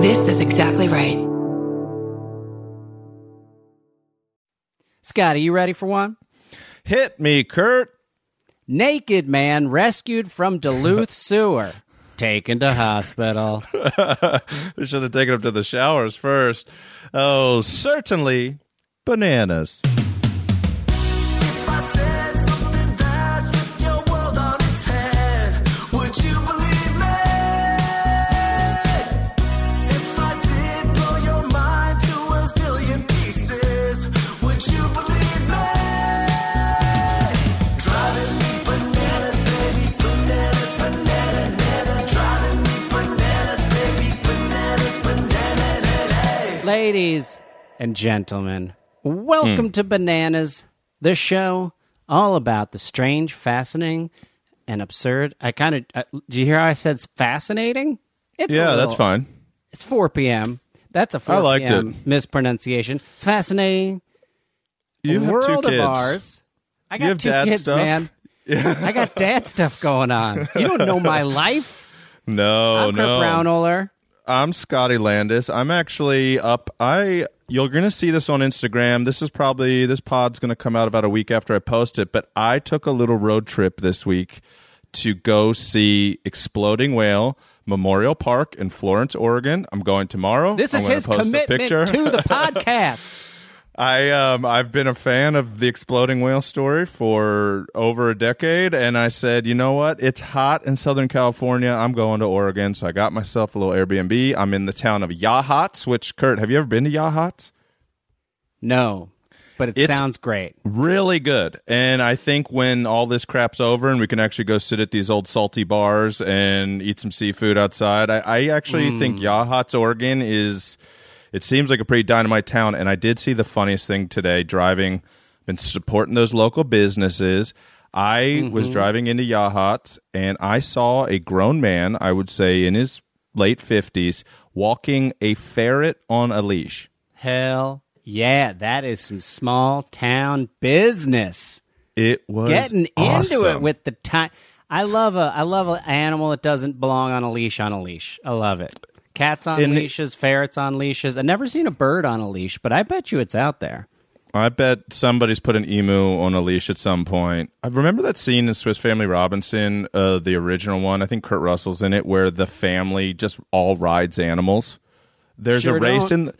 This is exactly right. Scotty, you ready for one? Hit me, Kurt. Naked man rescued from Duluth sewer, taken to hospital. we should have taken him to the showers first. Oh, certainly bananas. Ladies and gentlemen, welcome to Bananas, the show all about the strange, fascinating, and absurd. I kind of, uh, do you hear how I said it's fascinating? It's a Yeah, little- that's fine. It's 4 p.m. That's a 4 I liked p.m. it. mispronunciation. Fascinating. You have world two of kids. ours. I got have two dad kids, stuff? man. I got dad stuff going on. You don't know my life. No, I'm Kurt no. Braunohler. I'm Scotty Landis. I'm actually up. I you're gonna see this on Instagram. This is probably this pod's gonna come out about a week after I post it. But I took a little road trip this week to go see Exploding Whale Memorial Park in Florence, Oregon. I'm going tomorrow. This is his commitment to the podcast. I um I've been a fan of the exploding whale story for over a decade and I said, "You know what? It's hot in Southern California. I'm going to Oregon." So I got myself a little Airbnb. I'm in the town of Yachats. which Kurt, have you ever been to Yachats? No, but it It's- sounds great. Really good. And I think when all this crap's over and we can actually go sit at these old salty bars and eat some seafood outside, I, I actually think Yachats, Oregon is, it seems like a pretty dynamite town. And I did see the funniest thing today driving, been supporting those local businesses. I was mm-hmm. driving into Yachats and I saw a grown man, I would say in his late 50s, walking a ferret on a leash. Hell yeah, that is some small town business. It was Getting into it with the time. I love a I love an animal that doesn't belong on a leash on a leash. I love it. Cats on And- leashes, ferrets on leashes. I've never seen a bird on a leash, but I bet you it's out there. I bet somebody's put an emu on a leash at some point. I remember that scene in Swiss Family Robinson, uh, the original one. I think Kurt Russell's in it, where the family just all rides animals. There's Sure a race don't. in.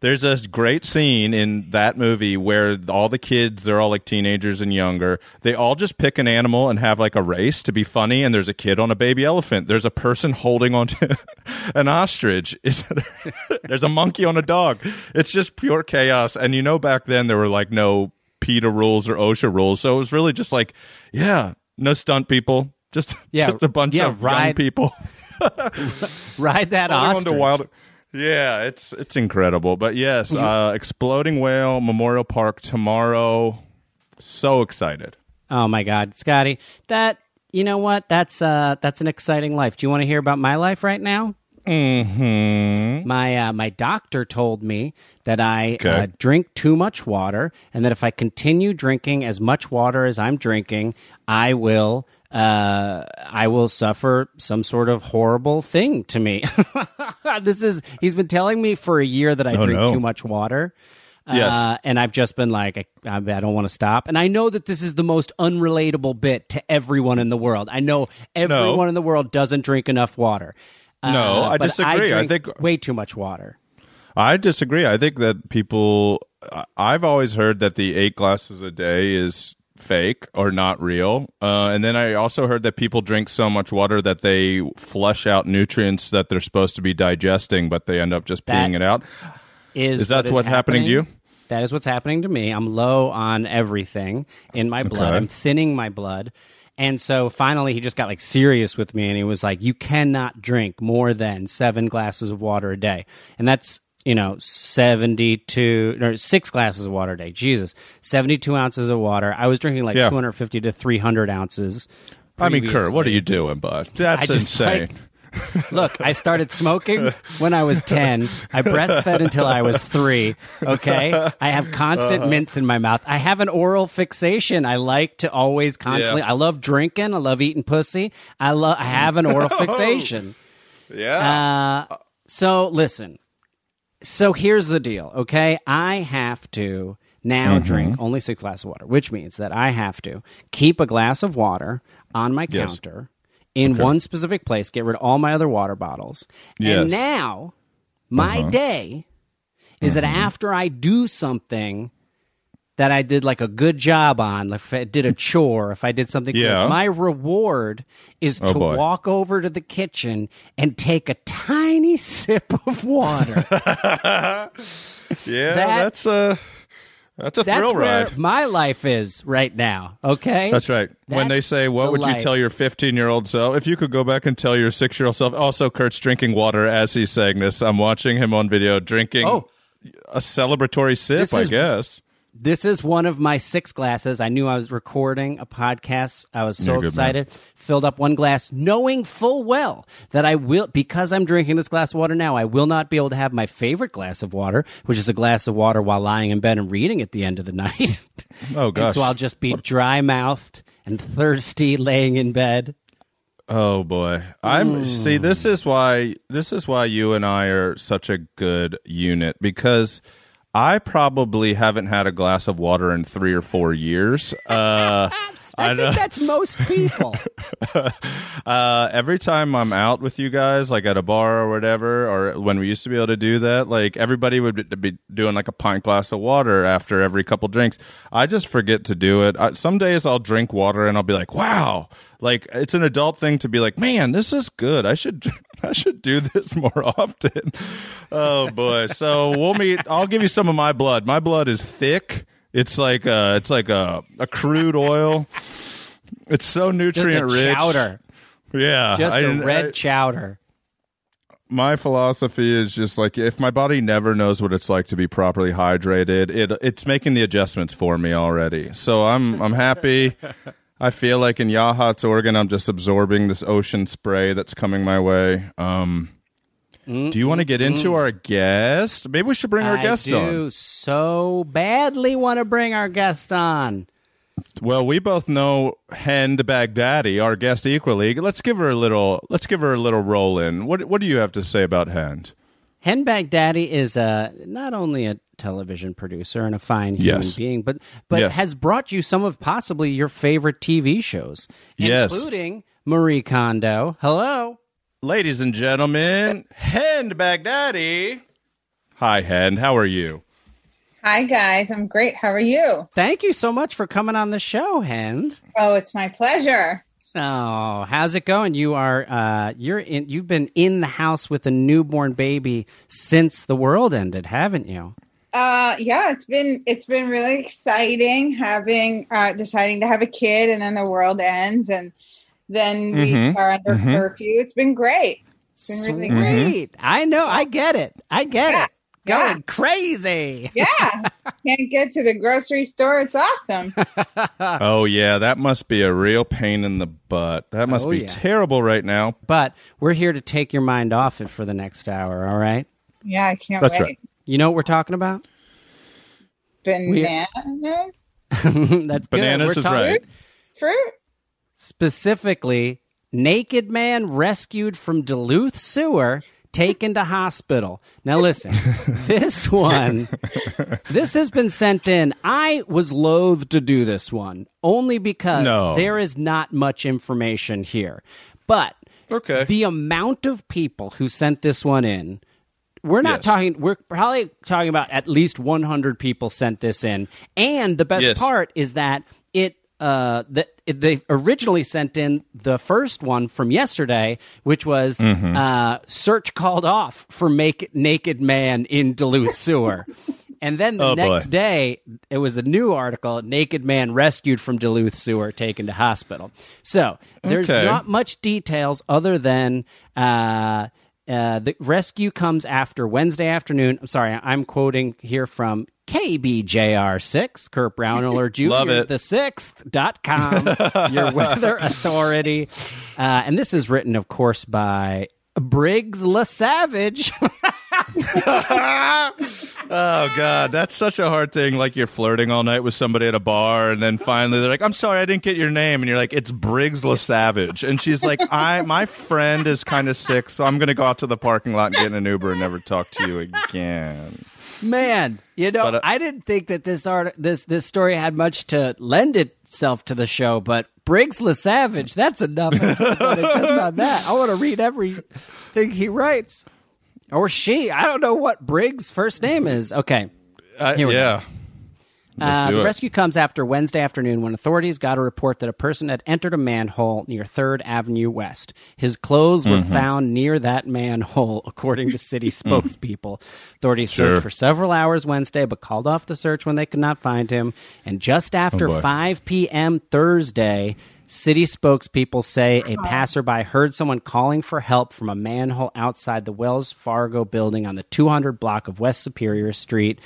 There's a great scene in that movie where all the kids, they're all like teenagers and younger. They all just pick an animal and have like a race to be funny. And there's a kid on a baby elephant. There's a person holding on to an ostrich. There's a monkey on a dog. It's just pure chaos. And you know, back then there were like no PETA rules or OSHA rules. So it was really just like, yeah, no stunt people. Just, Yeah, just a bunch yeah, of young people. Ride that Holding on ostrich. to wild. Yeah, it's it's incredible. But yes, uh, exploding whale Memorial Park tomorrow. So excited. Oh my God, Scotty, that you know what? That's uh, that's an exciting life. Do you want to hear about my life right now? Mm-hmm. My uh, my doctor told me that I Okay. uh, drink too much water, and that if I continue drinking as much water as I'm drinking, I will uh, I will suffer some sort of horrible thing to me. this is he's been telling me for a year that I Oh, drink no. too much water. Yes. Uh, and I've just been like, I, I don't want to stop. And I know that this is the most unrelatable bit to everyone in the world. I know everyone in the world doesn't drink enough water. Uh, No, I disagree. I drink think- way too much water. I disagree. I think that people. I've always heard that the eight glasses a day is fake or not real. Uh, and then I also heard that people drink so much water that they flush out nutrients that they're supposed to be digesting, but they end up just That peeing it out. Is, Is that what what's happening to you? That is what's happening to me. I'm low on everything in my blood. Okay. I'm thinning my blood. And so finally, he just got like serious with me and he was like, You cannot drink more than seven glasses of water a day. And that's, you know, 72, or six glasses of water a day. Jesus. 72 ounces of water. I was drinking like Yeah. 250 to 300 ounces. I mean, Kurt, what are you doing, bud? That's just, insane. like- Look, I started smoking when I was 10. I breastfed until I was 3. Okay? I have constant Uh-huh. mints in my mouth. I have an oral fixation. I like to always constantly Yeah. I love drinking, I love eating pussy. I love I have an oral fixation. yeah. Uh So listen. So here's the deal, okay? I have to now mm-hmm. drink only six glasses of water, which means that I have to keep a glass of water on my Yes. counter in one specific place, get rid of all my other water bottles. And Yes. now my uh-huh. day is that mm-hmm. after I do something that I did like a good job on, like if I did a chore, if I did something, good, Yeah. my reward is Oh, to boy. walk over to the kitchen and take a tiny sip of water. Yeah, That- that's a that's a That's thrill ride. my life is right now. Okay, That's right. when they say, "What the would you life. tell your 15 year old self?" If you could go back and tell your six year old self. Also, Kurt's drinking water as he's saying this. I'm watching him on video drinking Oh. a celebratory sip. I guess. This is one of my six glasses. I knew I was recording a podcast. I was so You're a good excited. Filled up one glass, knowing full well that I will, because I'm drinking this glass of water now, I will not be able to have my favorite glass of water, which is a glass of water while lying in bed and reading at the end of the night. Oh And gosh. so I'll just be dry mouthed and thirsty laying in bed. Oh boy. I'm see Hmm. this is why this is why you and I are such a good unit because I probably haven't had a glass of water in 3 or 4 years. Uh I, know. think that's most people. uh, every time I'm out with you guys, like at a bar or whatever, or when we used to be able to do that, like everybody would be doing like a pint glass of water after every couple drinks. I just forget to do it. I, some days I'll drink water and I'll be like, wow, like it's an adult thing to be like, man, this is good. I should. I should do this more often. Oh boy! So we'll meet. I'll give you some of my blood. My blood is thick. It's like uh it's like a a crude oil. It's so Just a nutrient rich. chowder. Yeah, Just I a red I- chowder. my philosophy is just like if my body never knows what it's like to be properly hydrated, it it's making the adjustments for me already. So I'm I'm happy. I feel like in Yachats Oregon, I'm just absorbing this ocean spray that's coming my way. Um, mm, do you want to mm, get into mm. our guest? Maybe we should bring our guest on. I guest do on. so badly want to bring our guest on. Well, we both know Hend Baghdady, our guest equally. Let's give her a little. Let's give her a little roll in. What What do you have to say about Hend? Hen Baghdady is uh, not only a television producer and a fine human Yes. being, but but Yes. has brought you some of possibly your favorite TV shows, Yes. including Marie Kondo. Hello. Ladies and gentlemen, Hend Baghdady. Hi, Hend. How are you? Hi, guys. I'm great. How are you? Thank you so much for coming on the show, Hen. Oh, it's my pleasure. Oh, how's it going? You are uh, you're in. You've been in the house with a newborn baby since the world ended, haven't you? Uh, yeah, it's been it's been really exciting having uh, deciding to have a kid, and then the world ends, and then we Mhm. are under Mhm. curfew. It's been great. It's been really Sweet. I know. I get it. I get Yeah. it. Going Yeah. crazy. Yeah, can't get to the grocery store. It's awesome. oh, yeah, that must be a real pain in the butt. That must Oh, be yeah. terrible right now. But we're here to take your mind off it for the next hour. All right. Yeah, I can't That's wait. right. You know what we're talking about? Bananas, That's good. Bananas is talking- right. fruit. Specifically, naked man rescued from Duluth sewer, taken to hospital. Now listen, this one, this has been sent in. I was loath to do this one only because No. there is not much information here. But Okay. the amount of people who sent this one in we're not Yes. talking we're probably talking about at least 100 people sent this in and the best Yes. part is that it uh the, it- they originally sent in the first one from yesterday which was Mm-hmm. uh search called off for make naked man in Duluth sewer and then the Oh, boy. next day it was a new article naked man rescued from Duluth sewer taken to hospital so there's Okay. not much details other than uh, uh, the rescue comes after Wednesday afternoon. I'm sorry, I'm quoting here from KBJR6, Kurt Braunohler Jr. The sixth dot com, your weather authority. Uh, and this is written, of course, by Briggs LaSavage. Oh God, that's such a hard thing. Like you're flirting all night with somebody at a bar, and then finally they're like, "I'm sorry, I didn't get your name," and you're like, "It's Briggs LaSavage," and she's like, "I my friend is kind of sick, so I'm gonna go out to the parking lot and get in an Uber and never talk to you again." Man, you know, But, uh, I didn't think that this art, this this story had much to lend itself to the show, but Briggs LaSavage, that's enough just on that. I want to read everything he writes, or she. I don't know what Briggs' first name is. Okay, Uh, Here we go. Yeah, Let's Uh, the it. rescue comes after Wednesday afternoon when authorities got a report that a person had entered a manhole near 3rd Avenue West. His clothes were Mm-hmm. found near that manhole, according to city spokespeople. Authorities. Sure. searched for several hours Wednesday, but called off the search when they could not find him. And just after Oh, 5 p.m. Thursday, city spokespeople say a passerby heard someone calling for help from a manhole outside the Wells Fargo building on the 200 block of West Superior Street.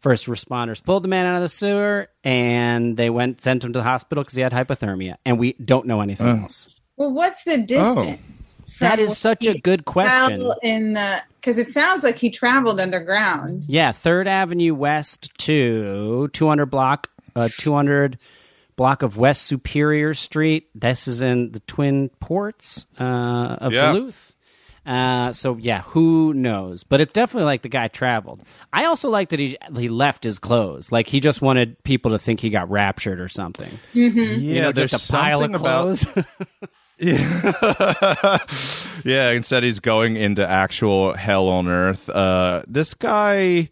First responders pulled the man out of the sewer and they went sent him to the hospital because he had hypothermia. And we don't know anything else. Well, what's the distance? That from is such a good question. In the because it sounds like he traveled underground. Yeah, Third Avenue West to 200 block, uh, 200 block of West Superior Street. This is in the Twin Ports uh, of Yeah. Duluth. Uh, so yeah, who knows? But it's definitely like the guy traveled. I also like that he he left his clothes. Like he just wanted people to think he got raptured or something. Yeah, you know, there's just a pile of something about- clothes. yeah, instead he's going into actual hell on earth. Uh, this guy,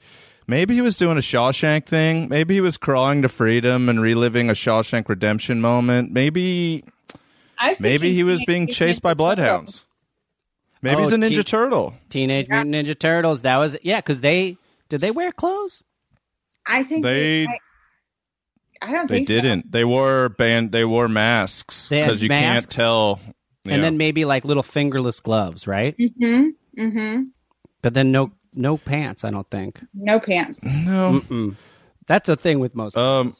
maybe he was doing a Shawshank thing. Maybe he was crawling to freedom and reliving a Shawshank Redemption moment. Maybe, maybe he was being chased by bloodhounds. Maybe Oh, he's a Ninja T- Turtle. Teenage Mutant Ninja Turtles. That was yeah, because they did they wear clothes? I think They- I, I don't They think didn't. They wore band. They wore masks because you can't masks? tell. And Yeah. then maybe like little fingerless gloves, right? Mm-hmm. Mm-hmm. But then no no pants. I don't think. No pants. no. Mm-mm. That's a thing with most. Um,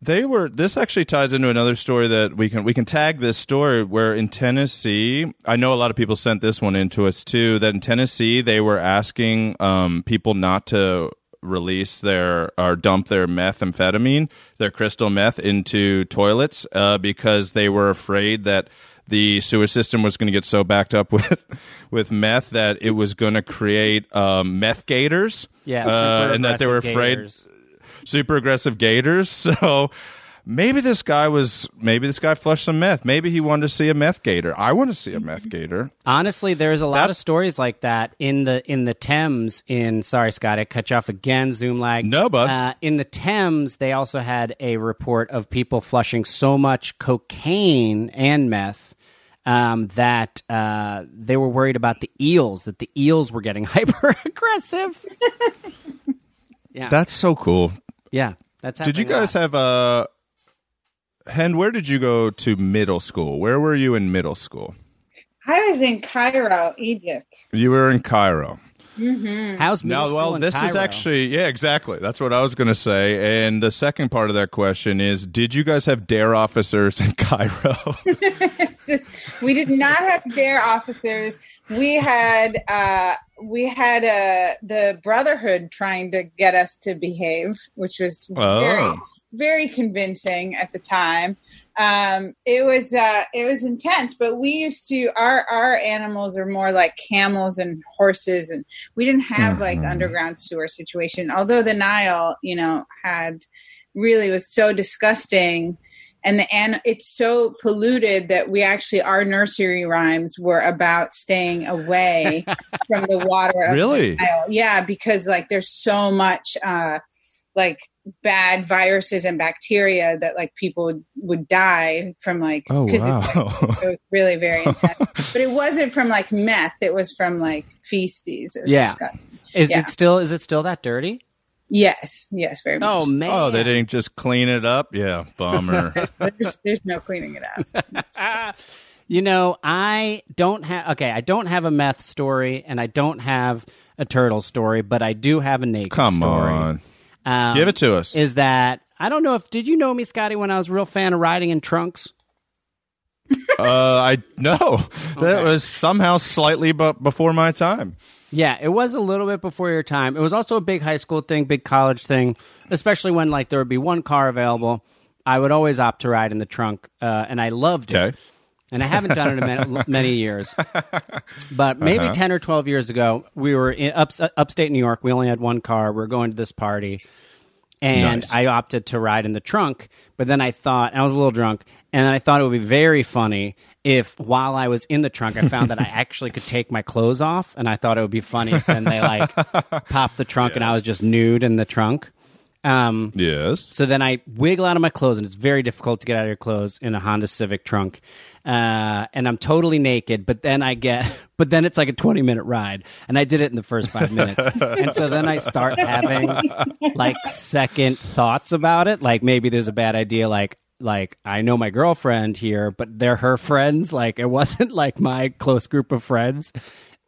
They were. This actually ties into another story that we can we can tag this story where in Tennessee, I know a lot of people sent this one into us too. That in Tennessee they were asking um, people not to release their or dump their methamphetamine, their crystal meth into toilets uh, because they were afraid that the sewer system was going to get so backed up with with meth that it was going to create um, meth gators. yeah, uh, and that they were afraid gators. Super aggressive gators. So maybe this guy was maybe this guy flushed some meth. Maybe he wanted to see a meth gator. I want to see a meth gator. Honestly, there's a lot That- of stories like that in the in the Thames. In sorry, Scott, I cut you off again. Zoom lag. No, but Uh, in the Thames, they also had a report of people flushing so much cocaine and meth um, that uh, they were worried about the eels. That the eels were getting hyper aggressive. yeah, That's so cool. Yeah. That's how Did you guys have a? Hen, where did you go to middle school? Where were you in middle school? I was in Cairo, Egypt. You were in Cairo. How's middle No, school well, in this is actually yeah, exactly. That's what I was going to say. And the second part of that question is, did you guys have dare officers in Cairo? This- we did not have dare officers. We had uh, we had uh, the Brotherhood trying to get us to behave, which was very Oh. very convincing at the time. Um, it was uh, it was intense, but we used to our our animals are more like camels and horses, and we didn't have like Mhm. underground sewer situation. Although the Nile, you know, had really was so disgusting. And the and it's so polluted that we actually our nursery rhymes were about staying away from the water. Really? the Yeah, because like there's so much uh, like bad viruses and bacteria that like people would, die from like Oh wow. like, it was really very intense but it wasn't from like meth it was from like feces Yeah. disgusting. Is Yeah. it still is it still that dirty? Yes yes very much Oh man! oh, they didn't just clean it up? Yeah, bummer. there's, there's no cleaning it up You know, I don't have okay. I don't have a meth story, and I don't have a turtle story, but I do have a naked Come story. on. Um, Give it to us. Is that I don't know if did you know me, Scotty, when I was a real fan of riding in trunks? uh, I no, that was somehow slightly but before my time. Yeah, it was a little bit before your time. It was also a big high school thing, big college thing, especially when like there would be one car available. I would always opt to ride in the trunk, uh, and I loved it. And I haven't done it in many, many years, but maybe Uh-huh. ten or twelve years ago, we were in ups, upstate New York. We only had one car. We were going to this party, and Nice. I opted to ride in the trunk. But then I thought I was a little drunk, and I thought it would be very funny if while I was in the trunk, I found that I actually could take my clothes off, and I thought it would be funny if then they like popped the trunk and I was just nude in the trunk. Um, Yes. so then I wiggle out of my clothes, and it's very difficult to get out of your clothes in a Honda Civic trunk. Uh, and I'm totally naked, but then I get, but then it's like a 20 minute ride, and I did it in the first five minutes. and so then I start having like second thoughts about it, like maybe there's a bad idea, like. Like I know my girlfriend here, but they're her friends. Like it wasn't like my close group of friends,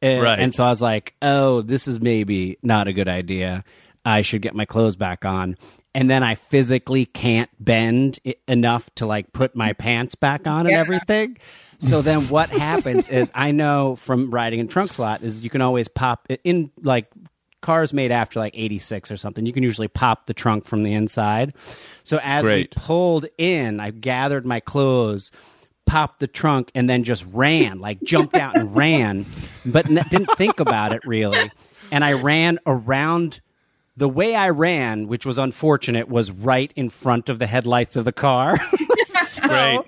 and, Right. and so I was like, "Oh, this is maybe not a good idea. I should get my clothes back on." And then I physically can't bend i- enough to like put my pants back on and Yeah. everything. So then what happens is I know from riding in trunk slot is you can always pop in like cars made after like 86 or something. You can usually pop the trunk from the inside. So as Great. we pulled in, I gathered my clothes, popped the trunk, and then just ran, like jumped out and ran, but n- didn't think about it really. And I ran around. The way I ran, which was unfortunate, was right in front of the headlights of the car. so, Great.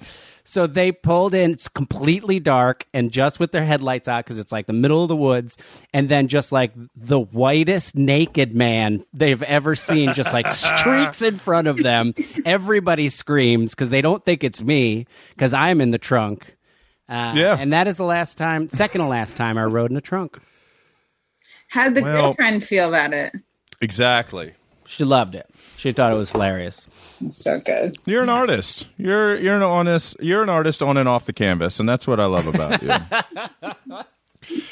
So they pulled in. It's completely dark and just with their headlights out because it's like the middle of the woods. And then just like the whitest naked man they've ever seen, just like streaks in front of them. Everybody screams because they don't think it's me because I'm in the trunk. Uh, Yeah. And that is the last time, second to last time I rode in a trunk. How did the Well- girlfriend feel about it? Exactly. She loved it. She thought it was hilarious. So good. You're an artist. You're you're an honest. You're an artist on and off the canvas, and that's what I love about you.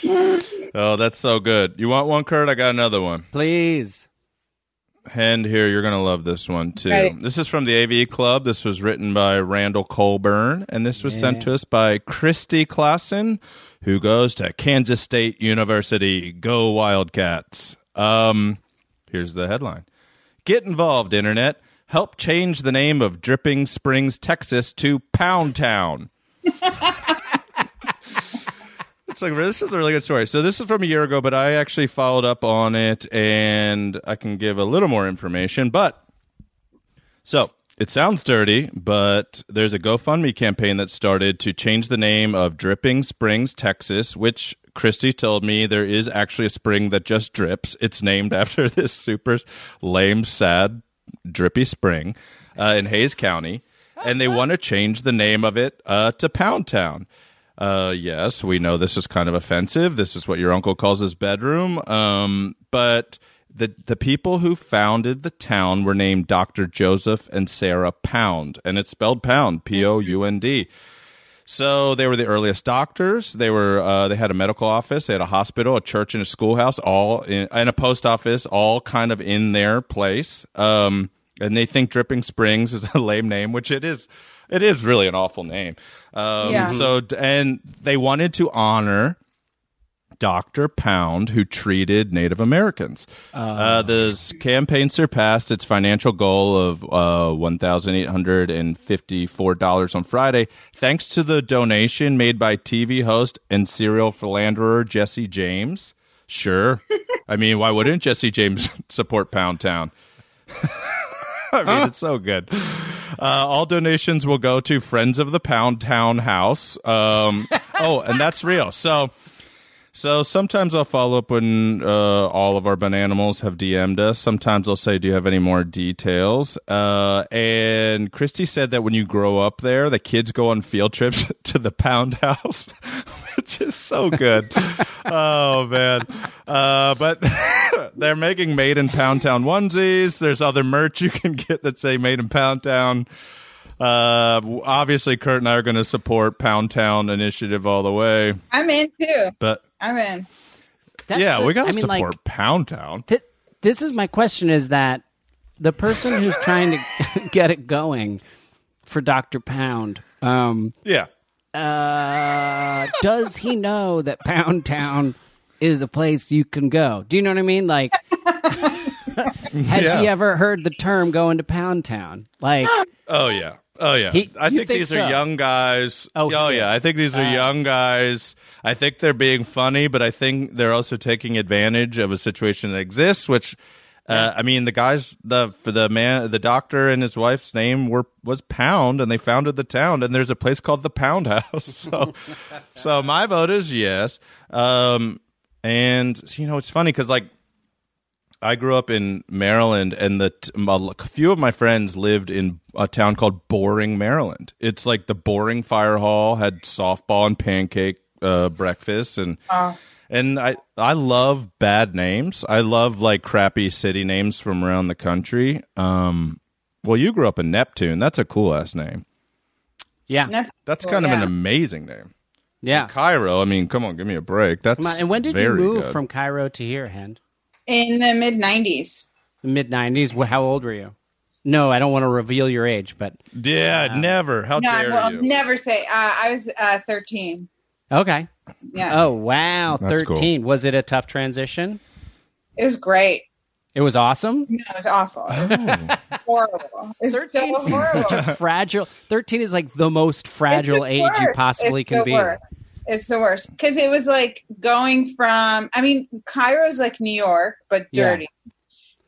oh, that's so good. You want one, Kurt? I got another one. Please. Hand here, you're gonna love this one too. Right. This is from the AV Club. This was written by Randall Colburn, and this was sent to us by Christy Klassen, who goes to Kansas State University. Go Wildcats! Um, here's the headline: Get involved, Internet. Help change the name of Dripping Springs, Texas, to Pound Town. It's like this is a really good story. So this is from a year ago, but I actually followed up on it, and I can give a little more information. But so it sounds dirty, but there's a GoFundMe campaign that started to change the name of Dripping Springs, Texas, which Christy told me there is actually a spring that just drips. It's named after this super lame, sad, drippy spring uh, in Hays County, and they want to change the name of it uh, to Pound Town. Uh, yes, we know this is kind of offensive. This is what your uncle calls his bedroom. Um, but the the people who founded the town were named Dr. Joseph and Sarah Pound, and it's spelled Pound, P O U N D. So they were the earliest doctors. They were uh, they had a medical office, they had a hospital, a church, and a schoolhouse, all in, and a post office, all kind of in their place. Um, and they think Dripping Springs is a lame name, which it is. It is really an awful name. Um, Yeah. So and they wanted to honor Dr. Pound, who treated Native Americans. Uh, this campaign surpassed its financial goal of uh, $1,854 on Friday, thanks to the donation made by TV host and serial philanderer Jesse James. Sure. I mean, why wouldn't Jesse James support Pound Town? I mean, it's so good. Uh, all donations will go to Friends of the Pound Town House. Um, oh, and that's real. So, so sometimes I'll follow up when uh, all of our bananimals have DM'd us. Sometimes I'll say, "Do you have any more details?" Uh, and Christy said that when you grow up there, the kids go on field trips to the Pound House, which is so good. oh man! Uh, but they're making made in Pound Town onesies. There's other merch you can get that say made in Pound Town. Uh, obviously, Kurt and I are going to support Pound Town initiative all the way. I'm in too. But I'm in. That's yeah, the- we got to I mean, support like, Pound Town. Th- this is my question is that the person who's trying to get it going for Dr. Pound, um, Yeah. uh, does he know that Pound Town is a place you can go? Do you know what I mean? Like, has Yeah. he ever heard the term going to Pound Town? Like, Oh yeah. Oh yeah. He- I think, think these so? are young guys. Oh, Oh, yeah. I think these are Uh, young guys. I think they're being funny, but I think they're also taking advantage of a situation that exists. Which, uh, I mean, the guys, the for the man, the doctor and his wife's name were was Pound, and they founded the town. And there's a place called the Pound House. So, so my vote is yes. Um, and you know, it's funny because like. I grew up in Maryland, and the t- a few of my friends lived in a town called Boring, Maryland. It's like the Boring Fire Hall had softball and pancake uh, breakfast, and and I I love bad names. I love like crappy city names from around the country. Um, well, you grew up in Neptune. That's a cool ass name. yeah, Nep- That's Well, kind of an amazing name. yeah. Cairo. I mean, come on, give me a break. That's And when did you move good. from Cairo to here, Hen? In the mid '90s. The mid '90s. Wh- How old were you? No, I don't want to reveal your age, but Yeah, never. How No, I dare will you? never say. Uh, I was uh, 13. okay. Yeah, Oh wow, That's cool. thirteen. Was it a tough transition? it was great. It was awesome. No, it was awful. It was horrible. It's so Thirteen seems horrible. such a fragile. Thirteen is like the most fragile It's the age you possibly It's can be. worst. It's the worst because it was like going from. I mean, Cairo's like New York, but dirty. Yeah. dirty.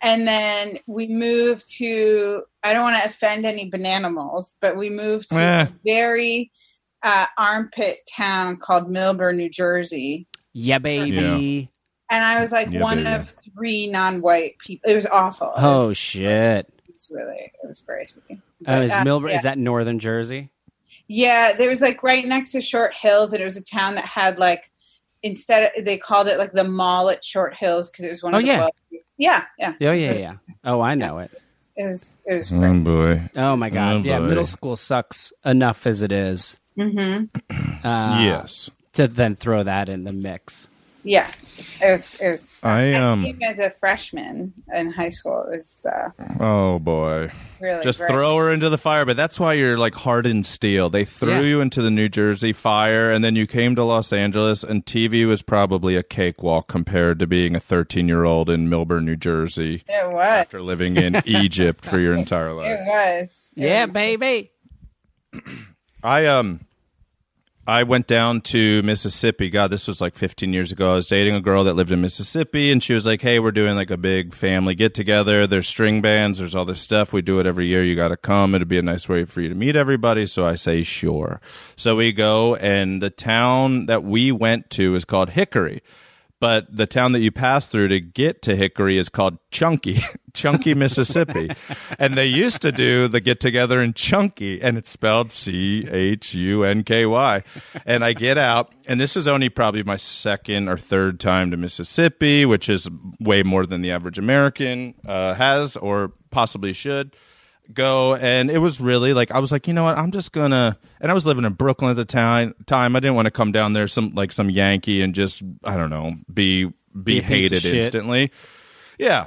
And then we moved to. I don't want to offend any bananimals, but we moved to Eh. a very uh, armpit town called Millburn, New Jersey. Yeah, baby. And I was like Yeah, one baby. of three non-white people. It was awful. It Oh was, shit. it was really. It was crazy. Oh, But, is uh, Millburn? yeah. Is that northern Jersey? Yeah, there was like right next to Short Hills, and it was a town that had like instead of, they called it like the mall at Short Hills because it was one Oh, of the yeah. yeah, yeah. Oh yeah, yeah. Oh, I know it. It was it was Oh boy. Oh my god. Oh, yeah, boy. middle school sucks enough as it is. Mm-hmm. Uh, yes. To then throw that in the mix. Yeah, it was it was. I, um, came as a freshman in high school. It was uh, Oh boy. really Just great. throw her into the fire, but that's why you're like hardened steel. They threw Yeah. you into the New Jersey fire, and then you came to Los Angeles, and TV was probably a cakewalk compared to being a 13 year old in Millburn, New Jersey, It was. after living in Egypt for your entire life. It life. was. It Yeah, baby. I um I went down to Mississippi. God, this was like 15 years ago. I was dating a girl that lived in Mississippi, and she was like, "Hey, we're doing like a big family get together. There's string bands. There's all this stuff. We do it every year. You got to come. It'd be a nice way for you to meet everybody." So I say, "Sure." So we go, and the town that we went to is called Hickory. But the town that you pass through to get to Hickory is called Chunky, Chunky, Mississippi. and they used to do the get together in Chunky, and it's spelled C H U N K Y. And I get out, and this is only probably my second or third time to Mississippi, which is way more than the average American uh, has or possibly should go and it was really like I was like, you know what, I'm just gonna and I was living in Brooklyn at the time time. I didn't want to come down there some like some Yankee and just I don't know, be be, Be a piece of hated instantly. Yeah.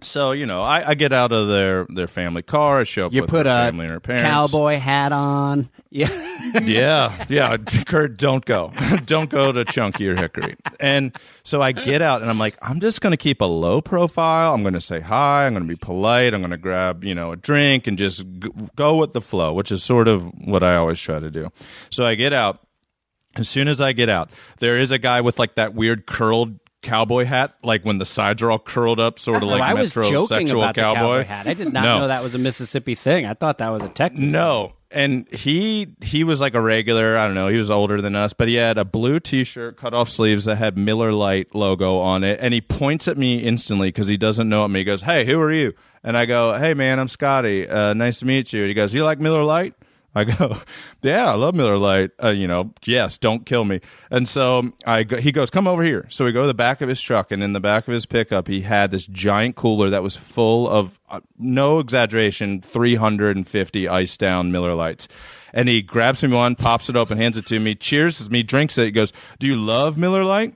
So, you know, I, I get out of their their family car, I show up You with put a family and her parents. cowboy hat on. Yeah. yeah, yeah. Kurt, don't go. don't go to Chunky or Hickory. And so I get out and I'm like, I'm just going to keep a low profile. I'm going to say hi. I'm going to be polite. I'm going to grab, you know, a drink and just g- go with the flow, which is sort of what I always try to do. So I get out. As soon as I get out, there is a guy with like that weird curled cowboy hat, like when the sides are all curled up, sort of like oh, I was joking about cowboy. the cowboy hat. I did not No. know that was a Mississippi thing. I thought that was a Texas. No. And he he was like a regular, I don't know, he was older than us, but he had a blue t-shirt, cut off sleeves that had Miller Lite logo on it, and he points at me instantly cuz he doesn't know me. He goes, "Hey, who are you?" And I go, "Hey man, I'm Scotty. Uh, nice to meet you." And he goes, "You like Miller Lite?" I go, yeah, I love Miller Lite. Uh, you know, yes, don't kill me. And so I go, he goes, come over here. So we go to the back of his truck, and in the back of his pickup, he had this giant cooler that was full of, uh, no exaggeration, 350 ice down Miller Lites. And he grabs me one, pops it open, hands it to me, cheers me, drinks it. He goes, do you love Miller Lite?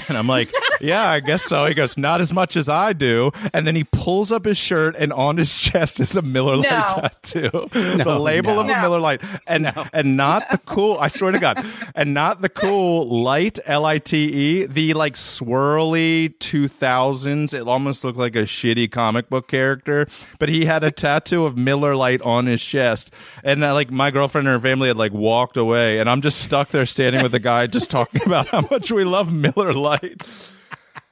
And I'm like, yeah, I guess so. He goes, not as much as I do. And then he pulls up his shirt, and on his chest is a Miller Lite No. tattoo, the label of a No. Miller Lite, and and not the cool. I swear to God, and not the cool light L I T E, the like swirly two thousands. It almost looked like a shitty comic book character, but he had a tattoo of Miller Lite on his chest, and uh, like my girlfriend and her family had like walked away, and I'm just stuck there standing with the guy, just talking about how much we love Miller Lite.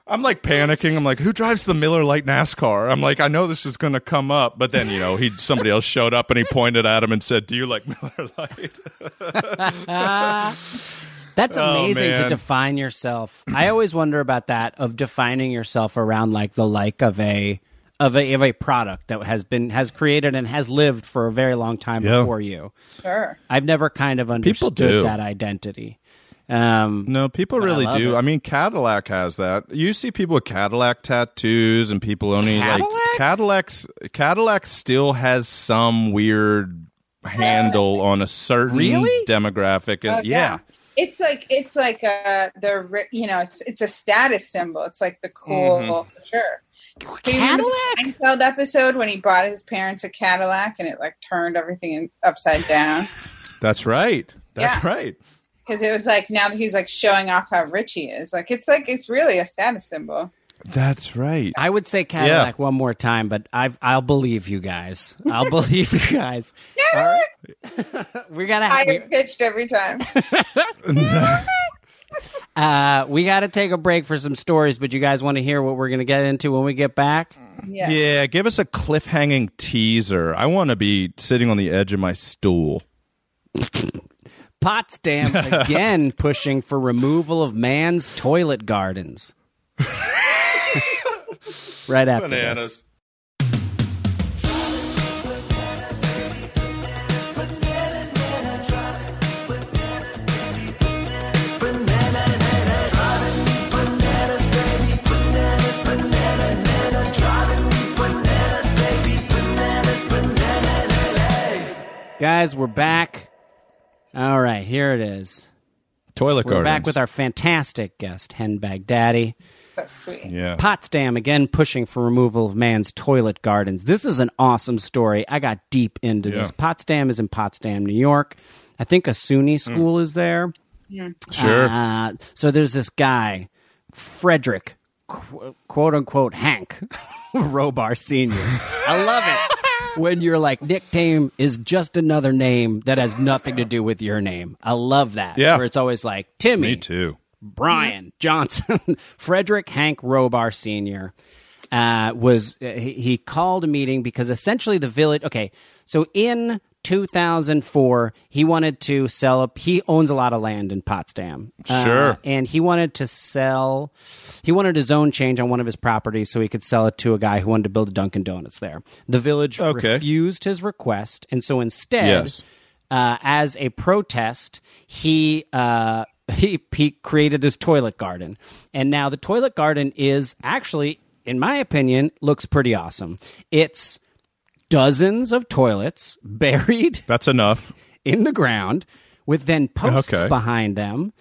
I'm like panicking. I'm like, who drives the Miller Lite NASCAR? I'm like, I know this is going to come up, but then you know, he somebody else showed up and he pointed at him and said, "Do you like Miller Lite?" That's Oh, amazing to define yourself. I always wonder about that of defining yourself around like the like of a of a of a product that has been has created and has lived for a very long time Yeah. before you. Sure. I've never kind of understood do. that identity. Um, No, people But I really do. it. I mean, Cadillac has that. You see people with Cadillac tattoos, and people only Cadillac? like Cadillacs. Cadillac still has some weird handle on a certain Really? demographic, and Oh, yeah. It's like it's like uh the ri- you know it's it's a status symbol. It's like the cool Mm-hmm. for sure. You remember Cadillac? the Seinfeld episode when he bought his parents a Cadillac and it like turned everything upside down that's right. That's Yeah. right. Because it was like now that he's like showing off how rich he is. Like it's like it's really a status symbol. That's right. I would say Cadillac one more time, but I've, I'll believe you guys. I'll believe you guys. All right. we gotta have, Higher pitched every time. uh, we gotta take a break for some stories. But you guys want to hear what we're gonna get into when we get back? Yeah. Yeah, give us a cliffhanging teaser. I want to be sitting on the edge of my stool. Potsdam again pushing for removal of man's toilet gardens. right after this. Guys, we're back. All right, here it is. Toilet gardens. We're gardens. back with our fantastic guest, Hen Baghdady. So sweet. yeah. Potsdam again pushing for removal of man's toilet gardens. This is an awesome story. I got deep into Yeah. this. Potsdam is in Potsdam, New York. I think a SUNY school is there. Yeah. Sure. Uh, so there's this guy, Frederick, qu- quote unquote Hank Robar Sr. I love it when you're like, Nick Tame is just another name that has nothing to do with your name. I love that. Yeah. Where it's always like, Timmy, Me too. Brian Johnson, Frederick Hank Robar Sr. Uh, was uh, he, he called a meeting because essentially the village. Okay, so in 2004, he wanted to sell up. He owns a lot of land in Potsdam. Uh, Sure. and he wanted to sell. He wanted a zone change on one of his properties so he could sell it to a guy who wanted to build a Dunkin' Donuts there. The village Okay. refused his request, and so instead Yes. uh, as a protest, he uh, he he created this toilet garden, and now the toilet garden is actually, in my opinion, looks pretty awesome. It's dozens of toilets buried That's enough. in the ground with then posts Okay. behind them.